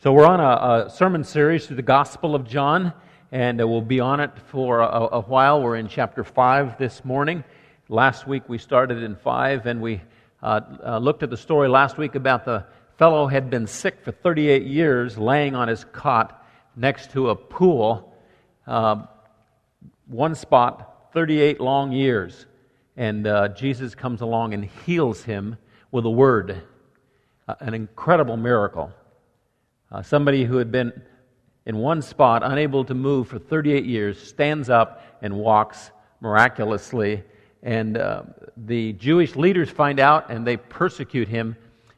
So, we're on a, a, sermon series through the Gospel of John, and we'll be on it for a, a, while. We're in chapter 5 this morning. Last week we started in 5, and we uh, uh, looked at the story last week about the fellow had been sick for 38 years, laying on his cot next to a pool, uh, one spot, 38 long years. And uh, Jesus comes along and heals him with a word, uh, an incredible miracle. Uh, somebody who had been in one spot, unable to move for 38 years, stands up and walks miraculously. And uh, the Jewish leaders find out and they persecute him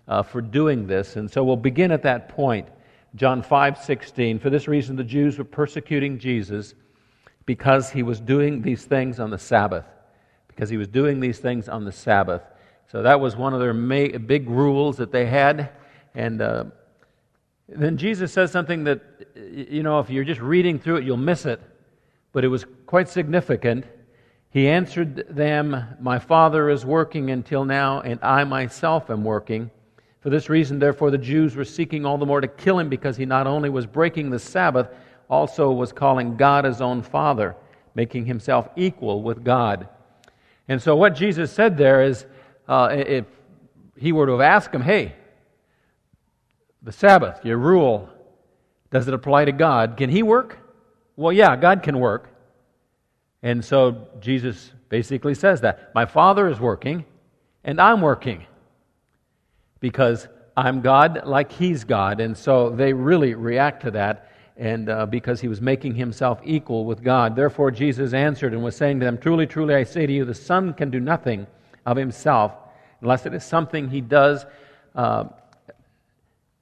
uh, for doing this. And so we'll begin at that point. John 5 16. For this reason, the Jews were persecuting Jesus because he was doing these things on the Sabbath. Because he was doing these things on the Sabbath. So that was one of their big rules that they had. And uh, then Jesus says something that, you know, if you're just reading through it, you'll miss it. But it was quite significant. He answered them, My Father is working until now, and I myself am working. For this reason, therefore, the Jews were seeking all the more to kill him because he not only was breaking the Sabbath, also was calling God his own Father, making himself equal with God. And so, what Jesus said there is uh, if he were to have asked him, Hey, the Sabbath, your rule, does it apply to God? Can He work? Well, yeah, God can work. And so Jesus basically says that. My Father is working, and I'm working because I'm God like He's God. And so they really react to that, and uh, because He was making Himself equal with God. Therefore, Jesus answered and was saying to them, Truly, truly, I say to you, the Son can do nothing of Himself unless it is something He does. Uh,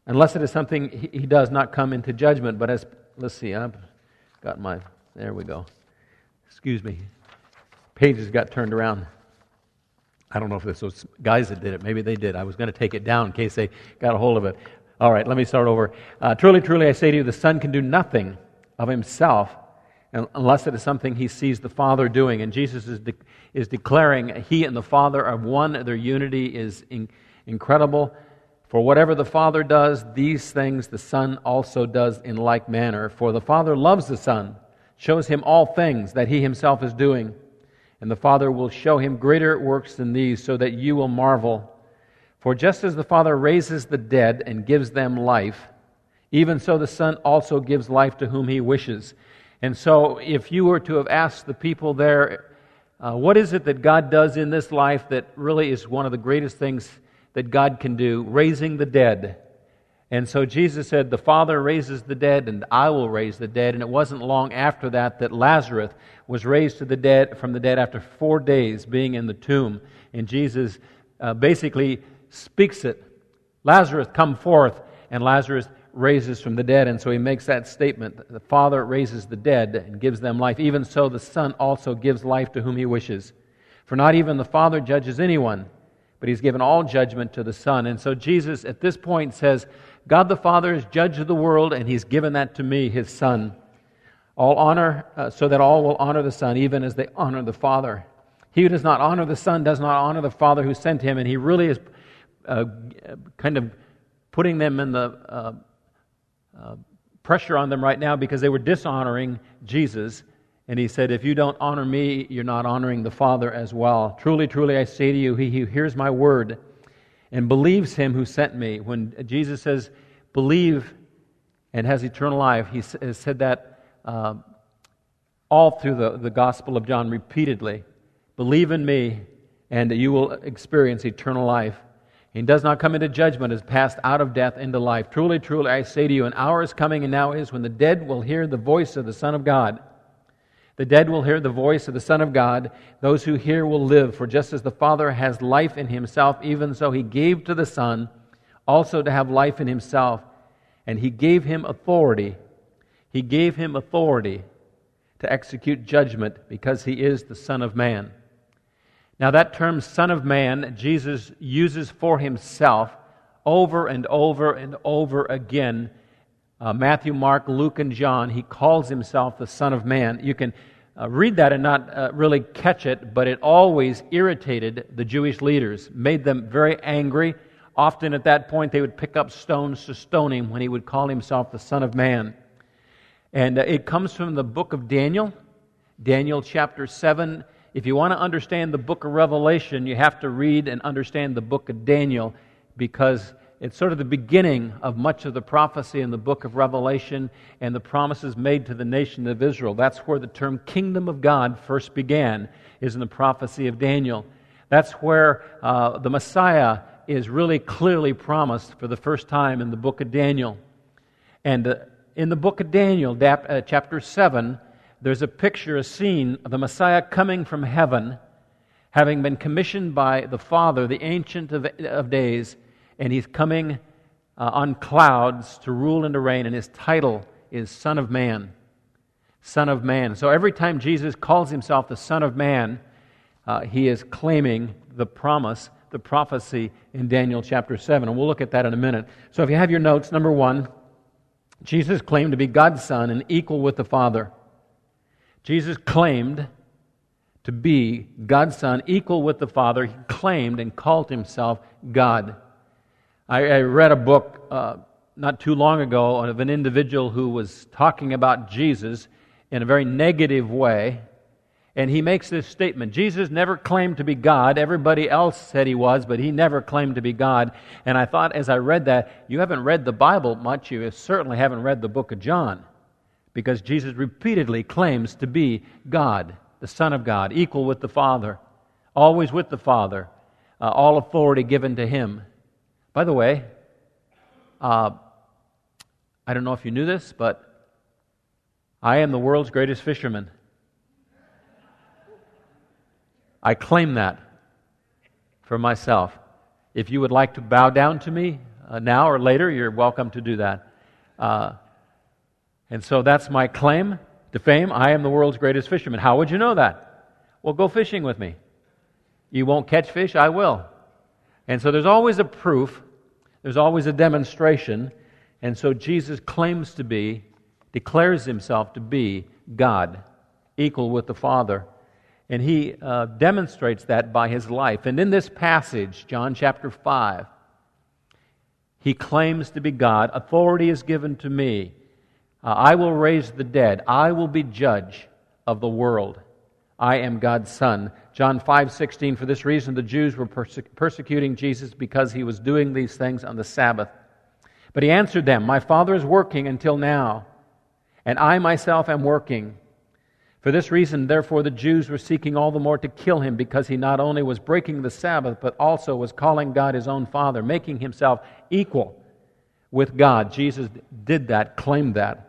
unless it is something he, he does not come into judgment. But as, let's see, I've got my, there we go. Excuse me. Pages got turned around. I don't know if this was guys that did it. Maybe they did. I was going to take it down in case they got a hold of it. All right, let me start over. Uh, truly, truly, I say to you, the Son can do nothing of himself unless it is something he sees the Father doing. And Jesus is, de- is declaring he and the Father are one. Their unity is in- incredible. For whatever the Father does, these things the Son also does in like manner. For the Father loves the Son, shows him all things that he himself is doing. And the Father will show him greater works than these, so that you will marvel. For just as the Father raises the dead and gives them life, even so the Son also gives life to whom he wishes. And so, if you were to have asked the people there, uh, what is it that God does in this life that really is one of the greatest things that God can do, raising the dead. And so Jesus said, The Father raises the dead, and I will raise the dead. And it wasn't long after that that Lazarus was raised to the dead from the dead after four days being in the tomb. And Jesus uh, basically speaks it Lazarus, come forth. And Lazarus raises from the dead. And so he makes that statement the Father raises the dead and gives them life. Even so, the Son also gives life to whom he wishes. For not even the Father judges anyone but he's given all judgment to the Son. And so Jesus at this point says, God the Father is judge of the world, and he's given that to me, his Son. All honor, uh, so that all will honor the Son, even as they honor the Father. He who does not honor the Son does not honor the Father who sent him, and he really is uh, kind of putting them in the uh, uh pressure on them right now because they were dishonoring Jesus and he said, If you don't honor me, you're not honoring the Father as well. Truly, truly, I say to you, he who hears my word and believes him who sent me. When Jesus says, believe and has eternal life, he has said that uh, all through the, the Gospel of John repeatedly. Believe in me, and you will experience eternal life. He does not come into judgment, is passed out of death into life. Truly, truly, I say to you, an hour is coming and now is when the dead will hear the voice of the Son of God the dead will hear the voice of the Son of God. Those who hear will live. For just as the Father has life in himself, even so he gave to the Son also to have life in himself. And he gave him authority. He gave him authority to execute judgment because he is the Son of Man. Now, that term, Son of Man, Jesus uses for himself over and over and over again uh, Matthew, Mark, Luke, and John, he calls himself the Son of Man. You can uh, read that and not uh, really catch it, but it always irritated the Jewish leaders, made them very angry, Often at that point, they would pick up stones to stone him when he would call himself the Son of Man. And uh, it comes from the book of Daniel, Daniel chapter 7. If you want to understand the book of Revelation, you have to read and understand the book of Daniel because it's sort of the beginning of much of the prophecy in the book of Revelation and the promises made to the nation of Israel. That's where the term kingdom of God first began, is in the prophecy of Daniel. That's where uh, the Messiah is really clearly promised for the first time in the book of Daniel. And uh, in the book of Daniel, uh, chapter 7, there's a picture, a scene of the Messiah coming from heaven, having been commissioned by the Father, the Ancient of, of Days and he's coming uh, on clouds to rule and to reign, and his title is Son of Man. Son of Man. So every time Jesus calls himself the Son of Man, uh, he is claiming the promise, the prophecy in Daniel chapter 7. And we'll look at that in a minute. So if you have your notes, number one, Jesus claimed to be God's Son and equal with the Father. Jesus claimed to be God's Son, equal with the Father. He claimed and called himself God. I, I read a book uh, not too long ago of an individual who was talking about Jesus in a very negative way. And he makes this statement Jesus never claimed to be God. Everybody else said he was, but he never claimed to be God. And I thought as I read that, you haven't read the Bible much. You certainly haven't read the book of John. Because Jesus repeatedly claims to be God, the Son of God, equal with the Father, always with the Father, uh, all authority given to him. By the way, uh, I don't know if you knew this, but I am the world's greatest fisherman. I claim that for myself. If you would like to bow down to me uh, now or later, you're welcome to do that. Uh, and so that's my claim to fame. I am the world's greatest fisherman. How would you know that? Well, go fishing with me. You won't catch fish, I will. And so there's always a proof there's always a demonstration. And so Jesus claims to be, declares himself to be God, equal with the Father. And he uh, demonstrates that by his life. And in this passage, John chapter 5, he claims to be God. Authority is given to me. Uh, I will raise the dead. I will be judge of the world. I am God's Son. John 5:16 For this reason the Jews were perse- persecuting Jesus because he was doing these things on the Sabbath. But he answered them, My Father is working until now, and I myself am working. For this reason, therefore, the Jews were seeking all the more to kill him because he not only was breaking the Sabbath, but also was calling God his own Father, making himself equal with God. Jesus did that, claimed that.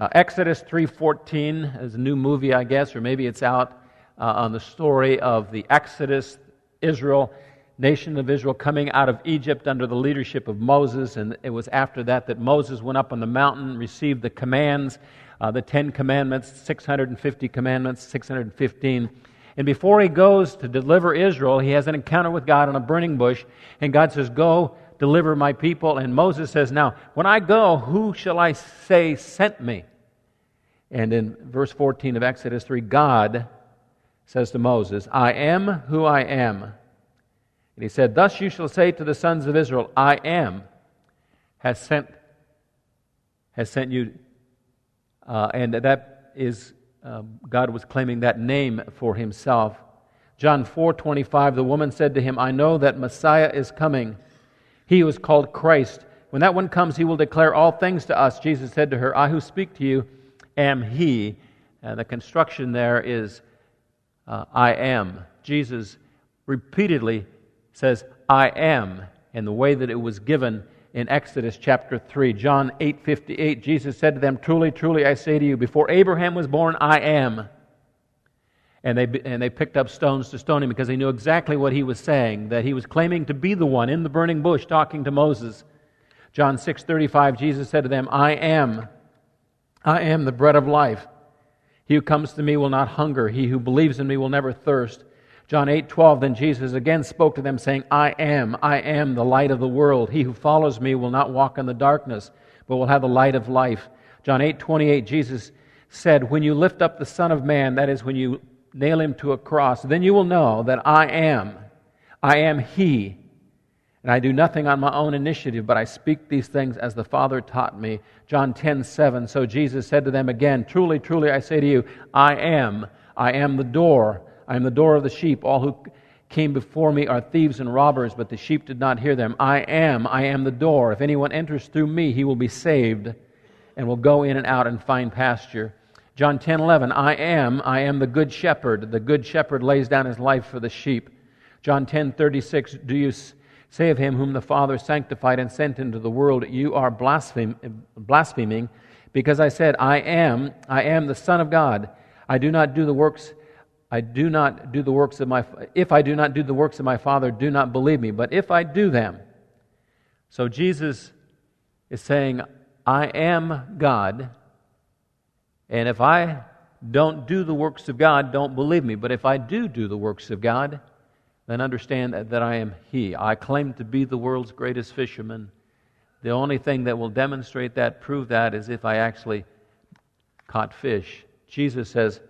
Uh, Exodus 3:14 is a new movie, I guess, or maybe it's out uh, on the story of the Exodus, Israel, nation of Israel coming out of Egypt under the leadership of Moses, and it was after that that Moses went up on the mountain, received the commands, uh, the Ten Commandments, 650 commandments, 615. And before he goes to deliver Israel, he has an encounter with God on a burning bush, and God says, "Go." Deliver my people. And Moses says, Now, when I go, who shall I say sent me? And in verse 14 of Exodus 3, God says to Moses, I am who I am. And he said, Thus you shall say to the sons of Israel, I am, has sent, has sent you. Uh, and that is, uh, God was claiming that name for himself. John 4 25, the woman said to him, I know that Messiah is coming. He is called Christ. When that one comes, he will declare all things to us. Jesus said to her, I who speak to you am He. And the construction there is uh, I am. Jesus repeatedly says, I am, in the way that it was given in Exodus chapter 3. John 8 58, Jesus said to them, Truly, truly, I say to you, before Abraham was born, I am. And they, and they picked up stones to stone him because they knew exactly what he was saying, that he was claiming to be the one in the burning bush talking to Moses. John 6 35, Jesus said to them, I am I am the bread of life. He who comes to me will not hunger. He who believes in me will never thirst. John 8, 12, then Jesus again spoke to them, saying, I am, I am the light of the world. He who follows me will not walk in the darkness, but will have the light of life. John 8, 28, Jesus said, When you lift up the Son of Man, that is, when you nail him to a cross, then you will know that I am. I am He. And I do nothing on my own initiative, but I speak these things as the Father taught me. John 10 7. So Jesus said to them again, Truly, truly, I say to you, I am. I am the door. I am the door of the sheep. All who came before me are thieves and robbers, but the sheep did not hear them. I am. I am the door. If anyone enters through me, he will be saved and will go in and out and find pasture. John 10 11. I am. I am the good shepherd. The good shepherd lays down his life for the sheep. John 10 36. Do you Say of him whom the Father sanctified and sent into the world, You are blaspheming, because I said, I am, I am the Son of God. I do not do the works. I do not do the works of my if I do not do the works of my father do not believe me but if I do them so Jesus is saying I am God and if I don't do the works of God don't believe me but if I do do the works of God then understand that, that I am He. I claim to be the world's greatest fisherman. The only thing that will demonstrate that, prove that, is if I actually caught fish. Jesus says,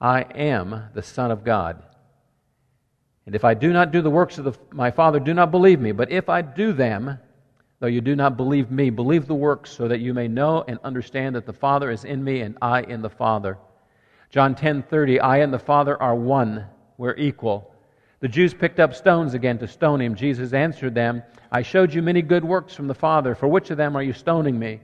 I am the Son of God. And if I do not do the works of the, my Father, do not believe me. But if I do them, though you do not believe me, believe the works, so that you may know and understand that the Father is in me and I in the Father. John 10:30, I and the Father are one. We're equal. The Jews picked up stones again to stone him. Jesus answered them, I showed you many good works from the Father. For which of them are you stoning me?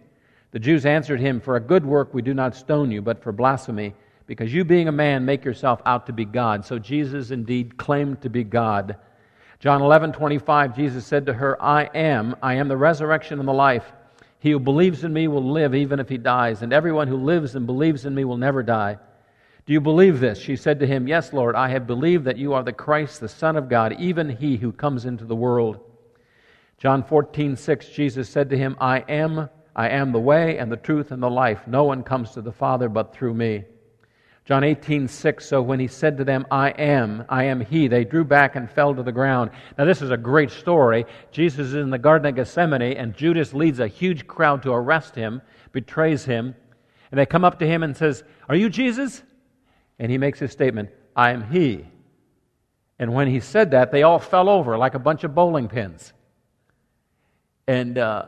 The Jews answered him, For a good work we do not stone you, but for blasphemy, because you, being a man, make yourself out to be God. So Jesus indeed claimed to be God. John 11, 25, Jesus said to her, I am, I am the resurrection and the life. He who believes in me will live even if he dies, and everyone who lives and believes in me will never die. Do you believe this? She said to him, Yes, Lord, I have believed that you are the Christ, the Son of God, even he who comes into the world. John 14, 6, Jesus said to him, I am, I am the way and the truth and the life. No one comes to the Father but through me. John 18, 6, so when he said to them, I am, I am he, they drew back and fell to the ground. Now, this is a great story. Jesus is in the Garden of Gethsemane, and Judas leads a huge crowd to arrest him, betrays him, and they come up to him and says, Are you Jesus? And he makes his statement, I am he. And when he said that, they all fell over like a bunch of bowling pins. And uh,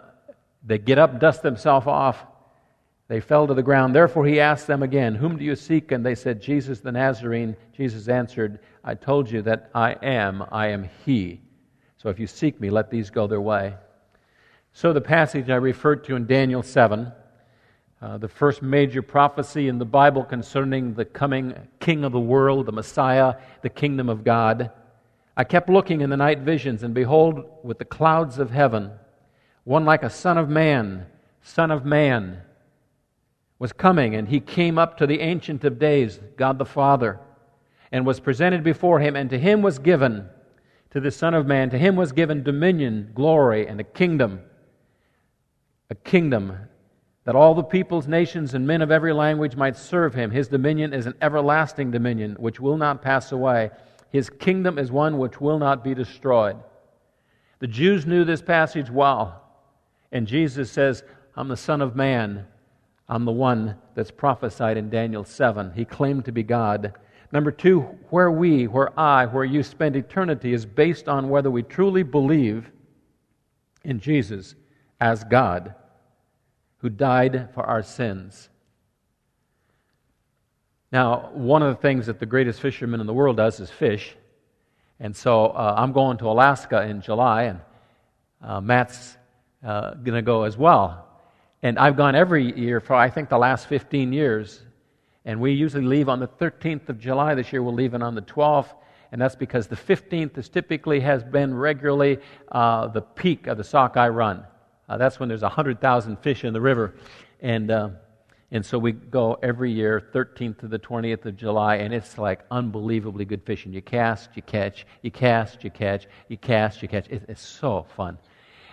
they get up, dust themselves off. They fell to the ground. Therefore, he asked them again, Whom do you seek? And they said, Jesus the Nazarene. Jesus answered, I told you that I am, I am he. So if you seek me, let these go their way. So the passage I referred to in Daniel 7 uh, the first major prophecy in the Bible concerning the coming King of the world, the Messiah, the kingdom of God. I kept looking in the night visions, and behold, with the clouds of heaven, one like a son of man, son of man, was coming, and he came up to the Ancient of Days, God the Father, and was presented before him, and to him was given, to the Son of Man, to him was given dominion, glory, and a kingdom. A kingdom that all the peoples, nations, and men of every language might serve him. His dominion is an everlasting dominion which will not pass away. His kingdom is one which will not be destroyed. The Jews knew this passage well. And Jesus says, I'm the Son of Man. I'm the one that's prophesied in Daniel 7. He claimed to be God. Number two, where we, where I, where you spend eternity is based on whether we truly believe in Jesus as God who died for our sins. Now, one of the things that the greatest fisherman in the world does is fish. And so uh, I'm going to Alaska in July, and uh, Matt's uh, going to go as well. And I've gone every year for, I think, the last 15 years. And we usually leave on the 13th of July. This year we're leaving on the 12th. And that's because the 15th is typically has been regularly uh, the peak of the sockeye run. Uh, that's when there's 100,000 fish in the river. And, uh, and so we go every year, 13th to the 20th of July, and it's like unbelievably good fishing. You cast, you catch, you cast, you catch, you cast, you catch. It, it's so fun.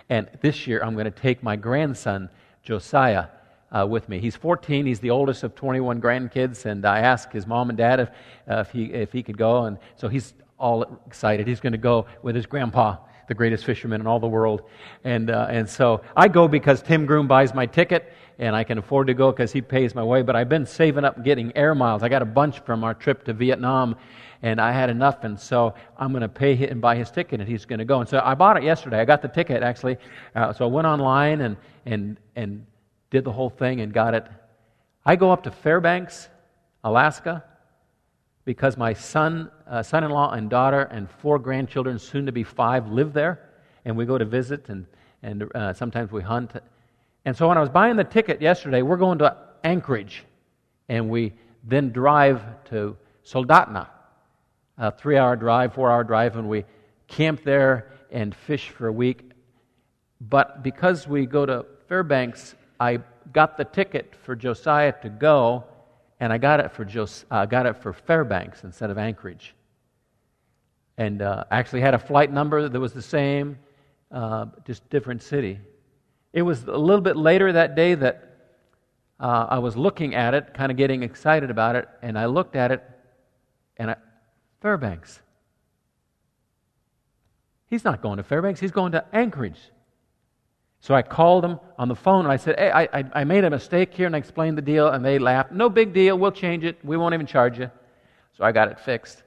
And this year, I'm going to take my grandson, Josiah, uh, with me. He's 14. He's the oldest of 21 grandkids, and I asked his mom and dad if, uh, if, he, if he could go, and so he's all excited. He's going to go with his grandpa the greatest fisherman in all the world. And, uh, and so I go because Tim Groom buys my ticket, and I can afford to go because he pays my way. But I've been saving up getting air miles. I got a bunch from our trip to Vietnam, and I had enough, and so I'm going to pay him and buy his ticket, and he's going to go. And so I bought it yesterday. I got the ticket, actually. Uh, so I went online and, and, and did the whole thing and got it. I go up to Fairbanks, Alaska because my son, uh, son-in-law and daughter and four grandchildren, soon to be five, live there, and we go to visit and and uh, sometimes we hunt. And so when I was buying the ticket yesterday, we're going to Anchorage, and we then drive to Soldotna, a three-hour drive, four-hour drive, and we camp there and fish for a week. But because we go to Fairbanks, I got the ticket for Josiah to go and I got it for Jos- uh, got it for Fairbanks instead of Anchorage. And uh, actually had a flight number that was the same, uh, just different city. It was a little bit later that day that uh, I was looking at it, kind of getting excited about it, and I looked at it, and I, Fairbanks. He's not going to Fairbanks. He's going to Anchorage. So I called them on the phone and I said, Hey, I, I made a mistake here and I explained the deal and they laughed. No big deal. We'll change it. We won't even charge you. So I got it fixed.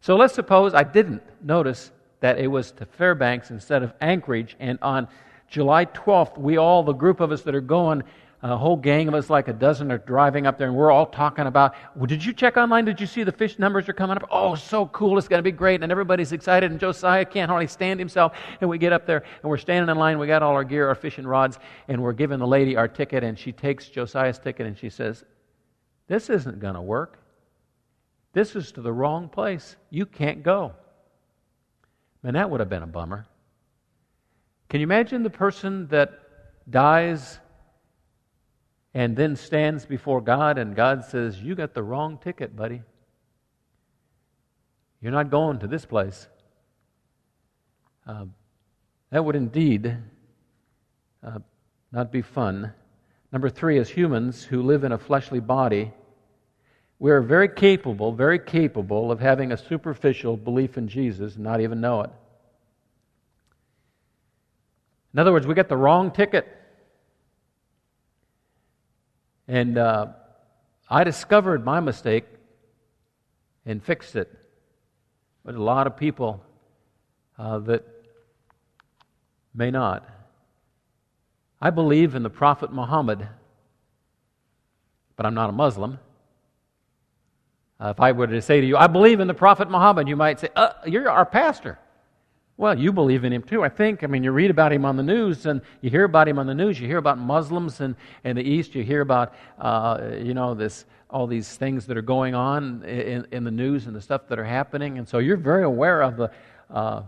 So let's suppose I didn't notice that it was to Fairbanks instead of Anchorage. And on July 12th, we all, the group of us that are going, a whole gang of us, like a dozen, are driving up there, and we're all talking about, well, did you check online? Did you see the fish numbers are coming up? Oh, so cool. It's going to be great. And everybody's excited, and Josiah can't hardly stand himself. And we get up there, and we're standing in line. We got all our gear, our fishing rods, and we're giving the lady our ticket, and she takes Josiah's ticket, and she says, This isn't going to work. This is to the wrong place. You can't go. Man, that would have been a bummer. Can you imagine the person that dies and then stands before God, and God says, You got the wrong ticket, buddy. You're not going to this place. Uh, that would indeed uh, not be fun. Number three, as humans who live in a fleshly body, we are very capable, very capable of having a superficial belief in Jesus and not even know it. In other words, we get the wrong ticket. And uh, I discovered my mistake and fixed it. But a lot of people uh, that may not. I believe in the Prophet Muhammad, but I'm not a Muslim. Uh, if I were to say to you, I believe in the Prophet Muhammad, you might say, uh, You're our pastor. Well, you believe in him too, I think. I mean, you read about him on the news, and you hear about him on the news. You hear about Muslims in, in the East. You hear about, uh, you know, this all these things that are going on in, in the news and the stuff that are happening. And so you're very aware of the uh,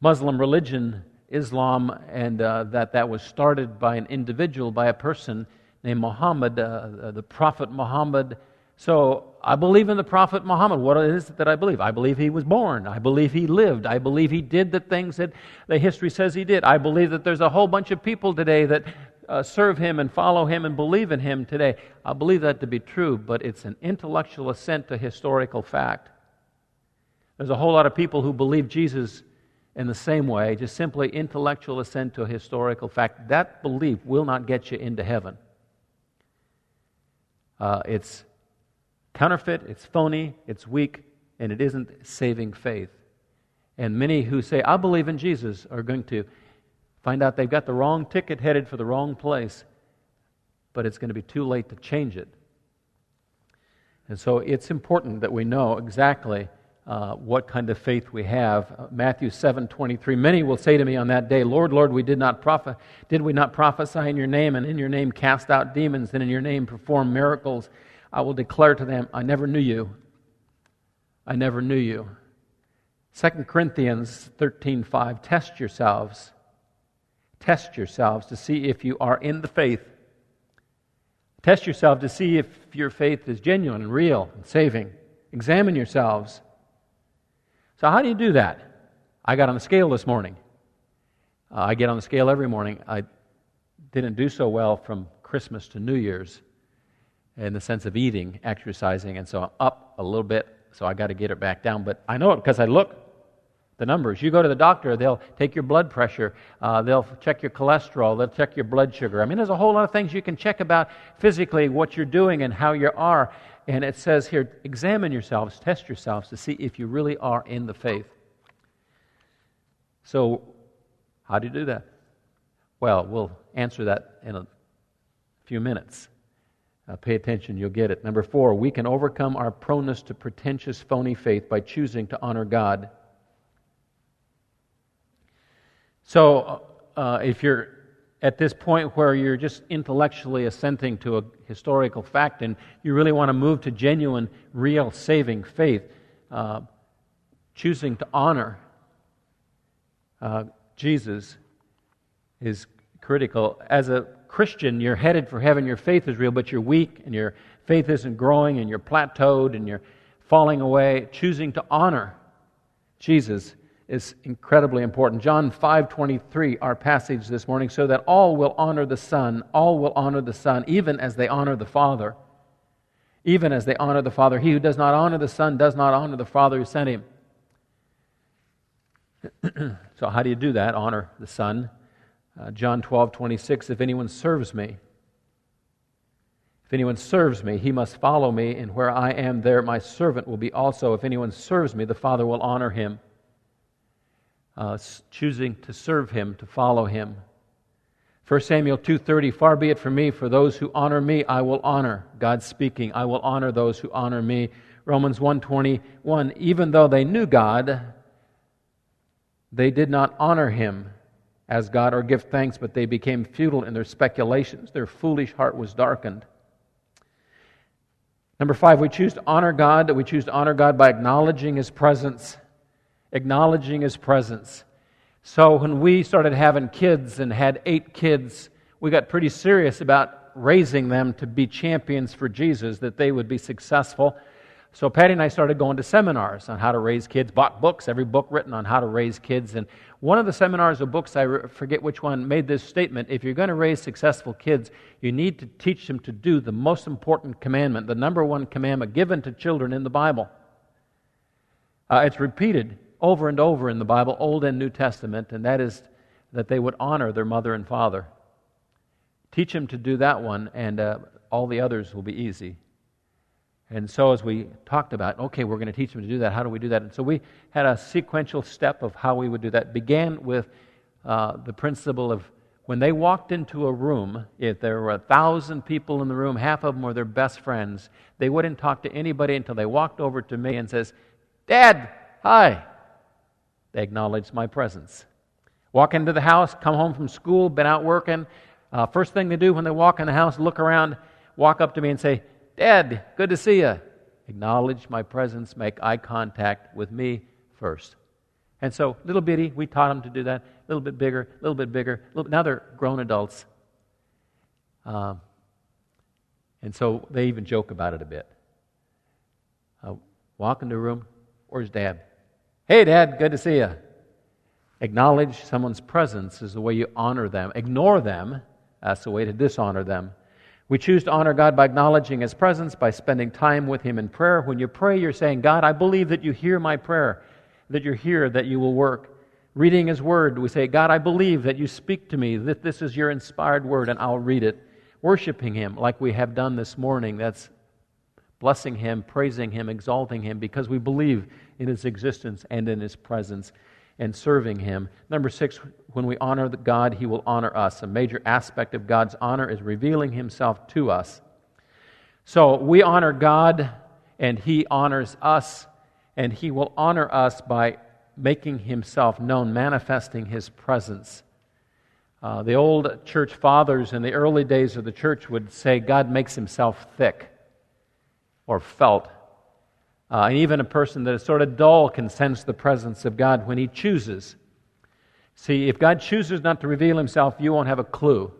Muslim religion, Islam, and uh, that that was started by an individual, by a person named Muhammad, uh, the Prophet Muhammad so I believe in the Prophet Muhammad. What is it that I believe? I believe he was born. I believe he lived. I believe he did the things that the history says he did. I believe that there's a whole bunch of people today that uh, serve him and follow him and believe in him today. I believe that to be true, but it's an intellectual assent to historical fact. There's a whole lot of people who believe Jesus in the same way, just simply intellectual assent to historical fact. That belief will not get you into heaven. Uh, it's counterfeit, it's phony, it's weak, and it isn't saving faith. And many who say, I believe in Jesus, are going to find out they've got the wrong ticket headed for the wrong place, but it's going to be too late to change it. And so it's important that we know exactly uh, what kind of faith we have. Uh, Matthew 7 23. Many will say to me on that day, Lord, Lord, we did not prophet, did we not prophesy in your name, and in your name cast out demons, and in your name perform miracles? I will declare to them, I never knew you. I never knew you. 2 Corinthians 13:5 Test yourselves. Test yourselves to see if you are in the faith. Test yourself to see if your faith is genuine and real and saving. Examine yourselves. So, how do you do that? I got on the scale this morning. Uh, I get on the scale every morning. I didn't do so well from Christmas to New Year's in the sense of eating, exercising, and so I'm up a little bit, so I got to get it back down. But I know it because I look the numbers. You go to the doctor, they'll take your blood pressure, uh, they'll check your cholesterol, they'll check your blood sugar. I mean, there's a whole lot of things you can check about physically what you're doing and how you are. And it says here, examine yourselves, test yourselves to see if you really are in the faith. So, how do you do that? Well, we'll answer that in a few minutes. Uh, pay attention, you'll get it. Number four, we can overcome our proneness to pretentious, phony faith by choosing to honor God so, uh, if you're at this point where you're just intellectually assenting to a historical fact and you really want to move to genuine, real saving faith, uh, choosing to honor uh, Jesus is critical. As a Christian, you're headed for heaven, your faith is real, but you're weak and your faith isn't growing and you're plateaued and you're falling away. Choosing to honor Jesus is incredibly important. John 5:23 our passage this morning so that all will honor the son, all will honor the son even as they honor the father. Even as they honor the father, he who does not honor the son does not honor the father who sent him. so how do you do that? Honor the son. Uh, John 12:26 if anyone serves me if anyone serves me, he must follow me, and where I am, there my servant will be also. If anyone serves me, the Father will honor him uh, choosing to serve him, to follow him. 1 Samuel 2:30 Far be it from me for those who honor me I will honor God speaking I will honor those who honor me Romans 1:21 Even though they knew God they did not honor him as God or give thanks but they became futile in their speculations their foolish heart was darkened Number 5 we choose to honor God that we choose to honor God by acknowledging his presence acknowledging his presence. So when we started having kids and had eight kids, we got pretty serious about raising them to be champions for Jesus, that they would be successful. So Patty and I started going to seminars on how to raise kids, bought books, every book written on how to raise kids. And one of the seminars or books, I forget which one, made this statement if you're going to raise successful kids, you need to teach them to do the most important commandment, the number one commandment given to children in the Bible. Uh, it's repeated over and over in the Bible, Old and New Testament, and that is that they would honor their mother and father. Teach them to do that one, and uh, all the others will be easy. And so, as we talked about, okay, we're going to teach them to do that. How do we do that? And so, we had a sequential step of how we would do that. Began with uh, the principle of when they walked into a room, if there were a thousand people in the room, half of them were their best friends, they wouldn't talk to anybody until they walked over to me and says, "Dad, hi." They acknowledge my presence. Walk into the house, come home from school, been out working. Uh, first thing they do when they walk in the house, look around, walk up to me and say, Dad, good to see you. Acknowledge my presence, make eye contact with me first. And so, little bitty, we taught them to do that. A little bit bigger, a little bit bigger. Little now they're grown adults. Um, and so they even joke about it a bit. Uh, walk into a room, where's dad? Hey, Dad, good to see you. Acknowledge someone's presence is the way you honor them. Ignore them, that's the way to dishonor them. We choose to honor God by acknowledging His presence, by spending time with Him in prayer. When you pray, you're saying, God, I believe that you hear my prayer, that you're here, that you will work. Reading His Word, we say, God, I believe that you speak to me, that this is your inspired Word, and I'll read it. Worshiping Him, like we have done this morning, that's blessing Him, praising Him, exalting Him, because we believe in His existence and in His presence and serving Him. Number six, when we honor God, He will honor us. A major aspect of God's honor is revealing Himself to us. So we honor God, and He honors us, and He will honor us by making Himself known, manifesting His presence. Uh, the old church fathers in the early days of the church would say God makes Himself thick or felt uh, and even a person that is sort of dull can sense the presence of God when he chooses. See, if God chooses not to reveal himself, you won't have a clue.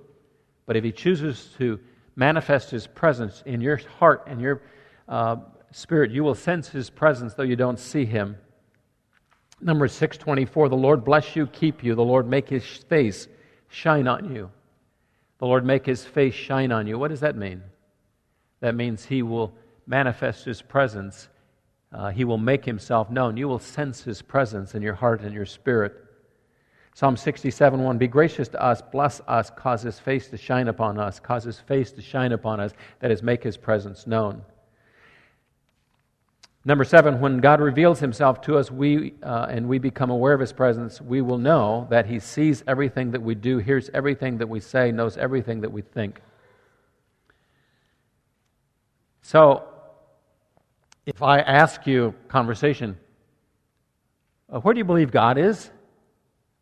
But if he chooses to manifest his presence in your heart and your uh, spirit, you will sense his presence though you don't see him. Number 624 The Lord bless you, keep you. The Lord make his face shine on you. The Lord make his face shine on you. What does that mean? That means he will manifest his presence Uh, he will make himself known. You will sense his presence in your heart and your spirit. Psalm 67 1 Be gracious to us, bless us, cause his face to shine upon us, cause his face to shine upon us, that is, make his presence known. Number seven, when God reveals himself to us we, uh, and we become aware of his presence, we will know that he sees everything that we do, hears everything that we say, knows everything that we think. So, if I ask you, conversation, uh, where do you believe God is?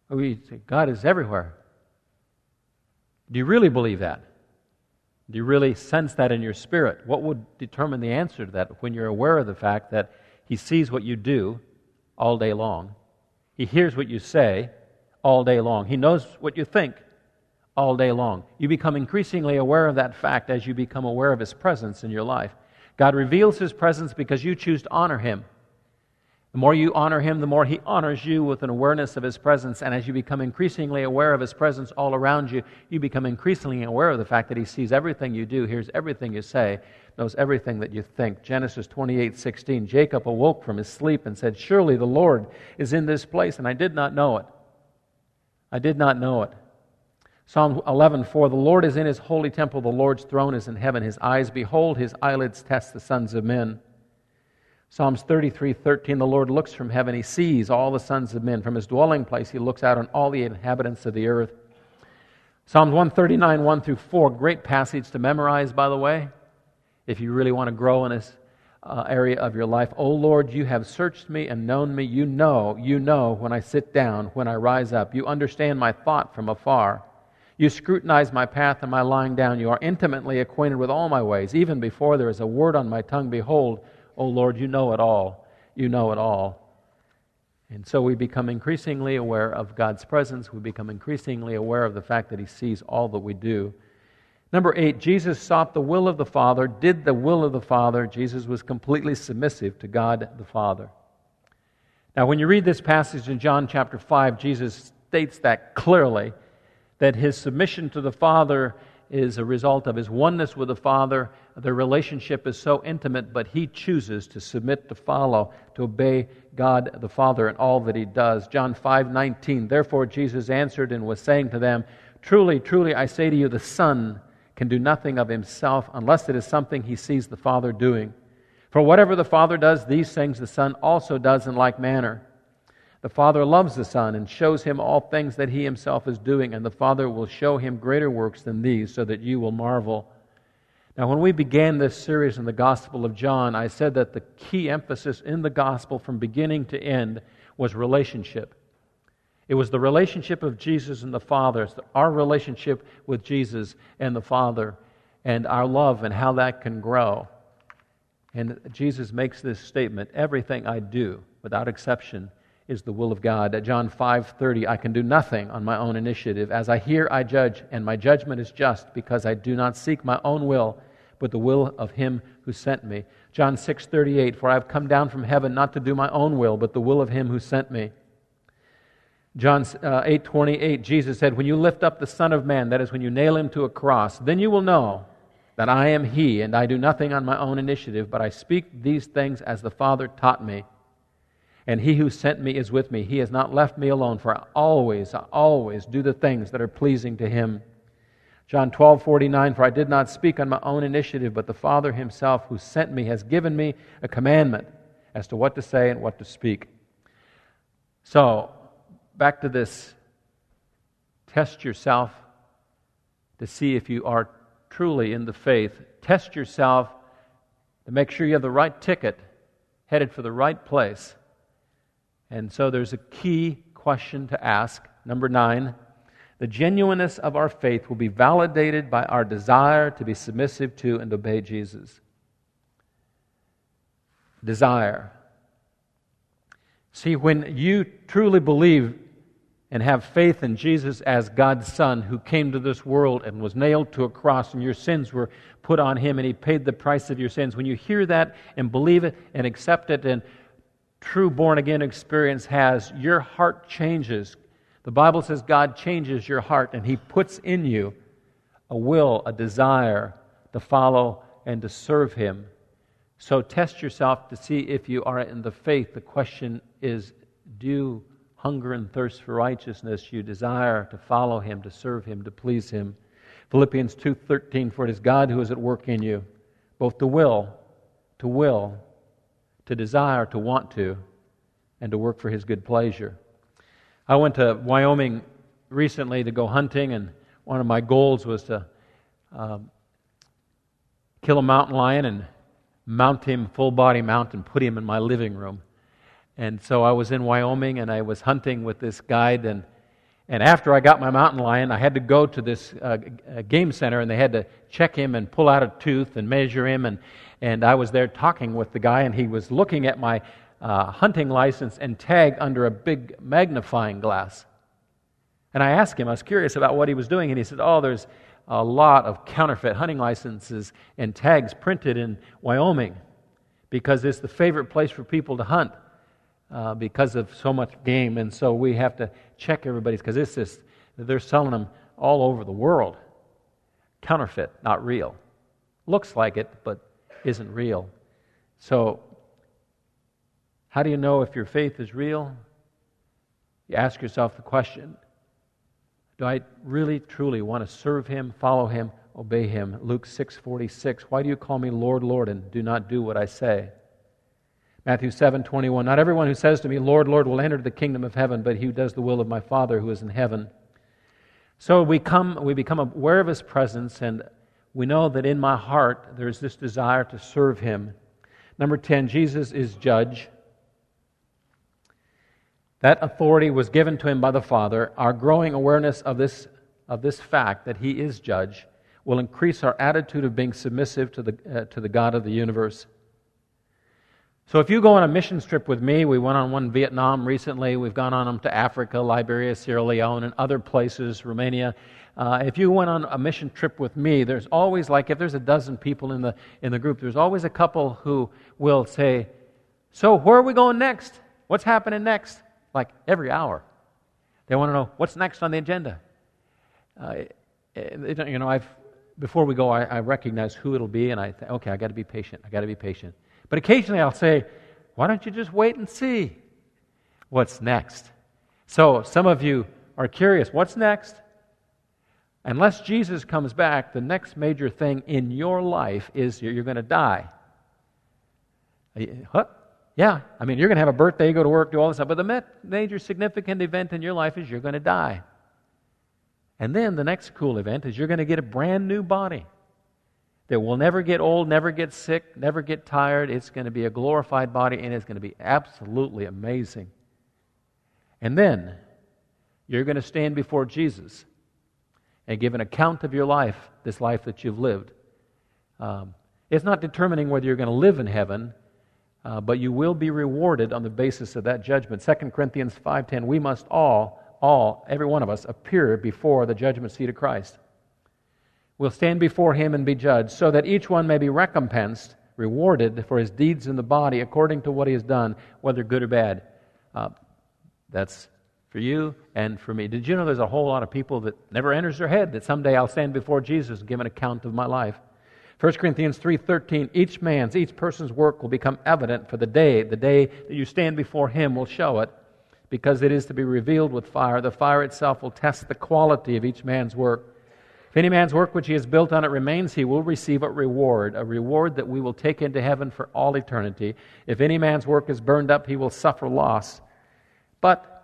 We say, God is everywhere. Do you really believe that? Do you really sense that in your spirit? What would determine the answer to that when you're aware of the fact that He sees what you do all day long? He hears what you say all day long. He knows what you think all day long. You become increasingly aware of that fact as you become aware of His presence in your life. God reveals His presence because you choose to honor Him. The more you honor him, the more he honors you with an awareness of his presence. And as you become increasingly aware of his presence all around you, you become increasingly aware of the fact that he sees everything you do, hears everything you say, knows everything that you think. Genesis 28 16. Jacob awoke from his sleep and said, Surely the Lord is in this place, and I did not know it. I did not know it. Psalm 11 4. The Lord is in his holy temple, the Lord's throne is in heaven. His eyes behold, his eyelids test the sons of men. Psalms 33 13, the Lord looks from heaven. He sees all the sons of men. From his dwelling place, he looks out on all the inhabitants of the earth. Psalms 139, 1 through 4, great passage to memorize, by the way, if you really want to grow in this uh, area of your life. O Lord, you have searched me and known me. You know, you know when I sit down, when I rise up. You understand my thought from afar. You scrutinize my path and my lying down. You are intimately acquainted with all my ways. Even before there is a word on my tongue, behold, O Lord, you know it all. You know it all. And so we become increasingly aware of God's presence. We become increasingly aware of the fact that He sees all that we do. Number eight, Jesus sought the will of the Father, did the will of the Father. Jesus was completely submissive to God the Father. Now, when you read this passage in John chapter 5, Jesus states that clearly that his submission to the Father is a result of his oneness with the Father. Their relationship is so intimate, but he chooses to submit to follow, to obey God the Father in all that he does. John 5 19. Therefore, Jesus answered and was saying to them, Truly, truly, I say to you, the Son can do nothing of himself unless it is something he sees the Father doing. For whatever the Father does, these things the Son also does in like manner. The Father loves the Son and shows him all things that he himself is doing, and the Father will show him greater works than these, so that you will marvel. Now, when we began this series in the Gospel of John, I said that the key emphasis in the Gospel from beginning to end was relationship. It was the relationship of Jesus and the Father, it's our relationship with Jesus and the Father, and our love and how that can grow. And Jesus makes this statement everything I do, without exception, is the will of God. At John 5:30, I can do nothing on my own initiative. As I hear, I judge, and my judgment is just because I do not seek my own will, but the will of him who sent me. John 6:38, for I have come down from heaven not to do my own will, but the will of him who sent me. John uh, 8:28, Jesus said, "When you lift up the Son of Man, that is when you nail him to a cross, then you will know that I am he, and I do nothing on my own initiative, but I speak these things as the Father taught me." And he who sent me is with me. He has not left me alone, for I always, I always do the things that are pleasing to him. John 12, 49, for I did not speak on my own initiative, but the Father himself who sent me has given me a commandment as to what to say and what to speak. So, back to this test yourself to see if you are truly in the faith. Test yourself to make sure you have the right ticket, headed for the right place. And so there's a key question to ask. Number nine, the genuineness of our faith will be validated by our desire to be submissive to and obey Jesus. Desire. See, when you truly believe and have faith in Jesus as God's Son who came to this world and was nailed to a cross, and your sins were put on him, and he paid the price of your sins, when you hear that and believe it and accept it and true born again experience has, your heart changes. The Bible says God changes your heart and He puts in you a will, a desire to follow and to serve Him. So test yourself to see if you are in the faith. The question is do hunger and thirst for righteousness? You desire to follow him, to serve him, to please him. Philippians 2:13 for it is God who is at work in you both to will, to will, to desire, to want to, and to work for his good pleasure. I went to Wyoming recently to go hunting, and one of my goals was to um, kill a mountain lion and mount him full body mount and put him in my living room. And so I was in Wyoming and I was hunting with this guide and and after I got my mountain lion, I had to go to this uh, game center and they had to check him and pull out a tooth and measure him. And, and I was there talking with the guy, and he was looking at my uh, hunting license and tag under a big magnifying glass. And I asked him, I was curious about what he was doing, and he said, Oh, there's a lot of counterfeit hunting licenses and tags printed in Wyoming because it's the favorite place for people to hunt uh, because of so much game. And so we have to check everybody's because it's just, they're selling them all over the world. Counterfeit, not real. Looks like it, but isn't real. So, how do you know if your faith is real? You ask yourself the question Do I really, truly want to serve Him, follow Him, obey Him? Luke 6 46. Why do you call me Lord, Lord, and do not do what I say? Matthew 7 21. Not everyone who says to me, Lord, Lord, will enter the kingdom of heaven, but he who does the will of my Father who is in heaven. So we, come, we become aware of his presence, and we know that in my heart there's this desire to serve him. Number 10, Jesus is judge. That authority was given to him by the Father. Our growing awareness of this, of this fact that he is judge will increase our attitude of being submissive to the, uh, to the God of the universe. So if you go on a mission trip with me, we went on one in Vietnam recently, we've gone on them to Africa, Liberia, Sierra Leone, and other places, Romania. Uh, if you went on a mission trip with me, there's always like if there's a dozen people in the in the group, there's always a couple who will say, "So where are we going next? What's happening next?" Like every hour, they want to know what's next on the agenda. Uh, you know, I've before we go, I, I recognize who it'll be, and I think, okay, I got to be patient. I got to be patient. But occasionally I'll say, why don't you just wait and see what's next? So some of you are curious, what's next? Unless Jesus comes back, the next major thing in your life is you're going to die. What? Yeah, I mean, you're going to have a birthday, go to work, do all this stuff, but the major significant event in your life is you're going to die. And then the next cool event is you're going to get a brand new body that will never get old, never get sick, never get tired. It's going to be a glorified body, and it's going to be absolutely amazing. And then you're going to stand before Jesus and give an account of your life, this life that you've lived. Um, it's not determining whether you're going to live in heaven, uh, but you will be rewarded on the basis of that judgment. 2 Corinthians 5:10. We must all, all, every one of us, appear before the judgment seat of Christ We'll stand before him and be judged, so that each one may be recompensed, rewarded for his deeds in the body according to what he has done, whether good or bad. Uh, that's for you and for me. Did you know there's a whole lot of people that never enters their head that someday I'll stand before Jesus and give an account of my life? 1 Corinthians 3:13 each man's each person's work will become evident for the day the day that you stand before him will show it because it is to be revealed with fire the fire itself will test the quality of each man's work if any man's work which he has built on it remains, he will receive a reward, a reward that we will take into heaven for all eternity. If any man's work is burned up, he will suffer loss. But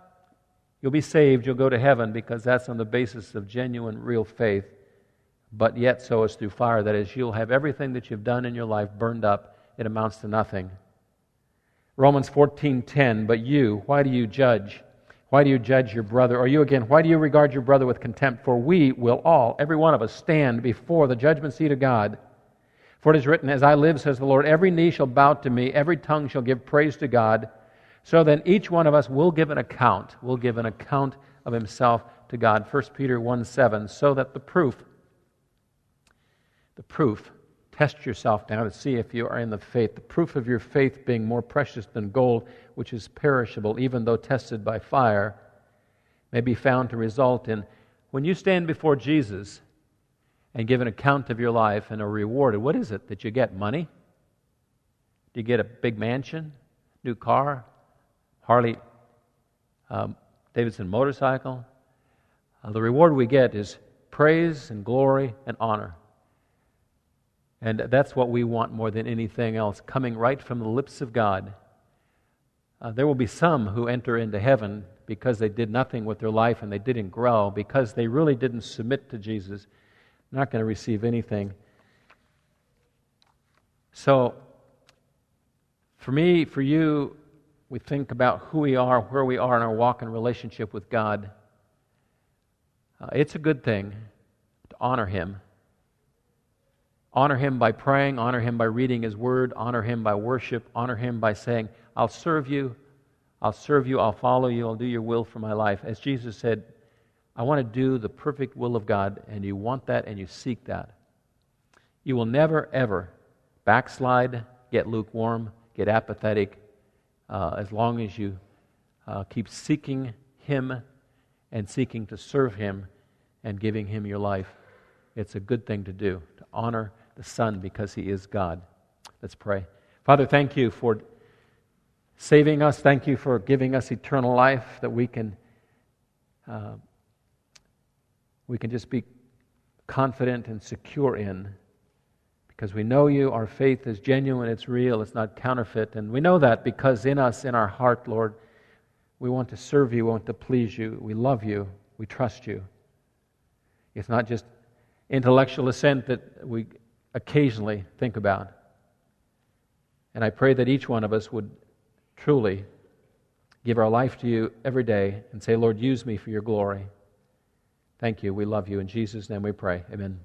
you'll be saved, you'll go to heaven because that's on the basis of genuine, real faith. But yet, so is through fire. That is, you'll have everything that you've done in your life burned up. It amounts to nothing. Romans 14:10 But you, why do you judge? Why do you judge your brother? Or you again, why do you regard your brother with contempt? For we will all, every one of us, stand before the judgment seat of God. For it is written, As I live, says the Lord, every knee shall bow to me, every tongue shall give praise to God. So then each one of us will give an account, will give an account of himself to God. 1 Peter 1 7, so that the proof, the proof, test yourself now to see if you are in the faith. The proof of your faith being more precious than gold which is perishable, even though tested by fire, may be found to result in when you stand before Jesus and give an account of your life and are rewarded, what is it that you get? Money? Do you get a big mansion, new car, Harley um, Davidson motorcycle? Uh, the reward we get is praise and glory and honor. And that's what we want more than anything else, coming right from the lips of God. Uh, there will be some who enter into heaven because they did nothing with their life and they didn't grow, because they really didn't submit to Jesus, not going to receive anything. So, for me, for you, we think about who we are, where we are in our walk and relationship with God. Uh, it's a good thing to honor Him. Honor Him by praying, honor Him by reading His Word, honor Him by worship, honor Him by saying, I'll serve you, I'll serve you, I'll follow you, I'll do your will for my life. As Jesus said, I want to do the perfect will of God, and you want that and you seek that. You will never, ever backslide, get lukewarm, get apathetic, uh, as long as you uh, keep seeking Him and seeking to serve Him and giving Him your life. It's a good thing to do, to honor the Son because He is God. Let's pray. Father, thank you for saving us. Thank you for giving us eternal life that we can, uh, we can just be confident and secure in because we know you. Our faith is genuine, it's real, it's not counterfeit. And we know that because in us, in our heart, Lord, we want to serve you, we want to please you, we love you, we trust you. It's not just intellectual assent that we occasionally think about. And I pray that each one of us would truly give our life to you every day and say, Lord, use me for your glory. Thank you. We love you. In Jesus' name we pray. Amen.